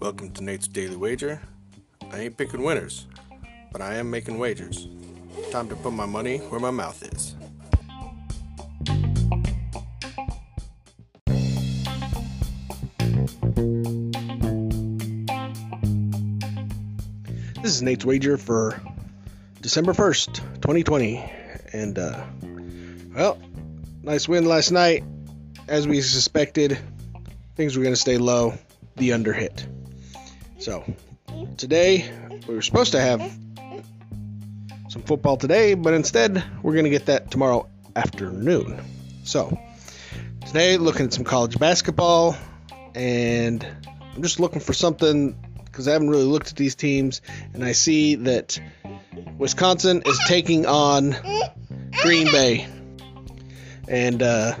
Welcome to Nate's Daily Wager. I ain't picking winners, but I am making wagers. Time to put my money where my mouth is. This is Nate's wager for December 1st, 2020. And, uh, well, nice win last night. As we suspected, things were going to stay low. The under hit. So, today, we were supposed to have some football today, but instead, we're going to get that tomorrow afternoon. So, today, looking at some college basketball, and I'm just looking for something because I haven't really looked at these teams, and I see that Wisconsin is taking on Green Bay. And uh,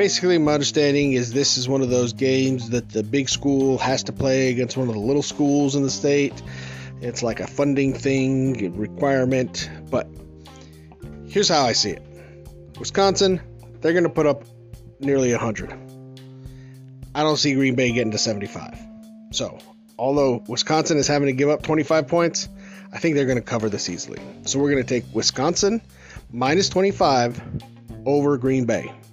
basically, my understanding is this is one of those games that the big school has to play against one of the little schools in the state. It's like a funding thing, requirement. But here's how I see it Wisconsin, they're going to put up nearly 100. I don't see Green Bay getting to 75. So although Wisconsin is having to give up 25 points, I think they're going to cover this easily. So we're going to take Wisconsin minus 25 over Green Bay.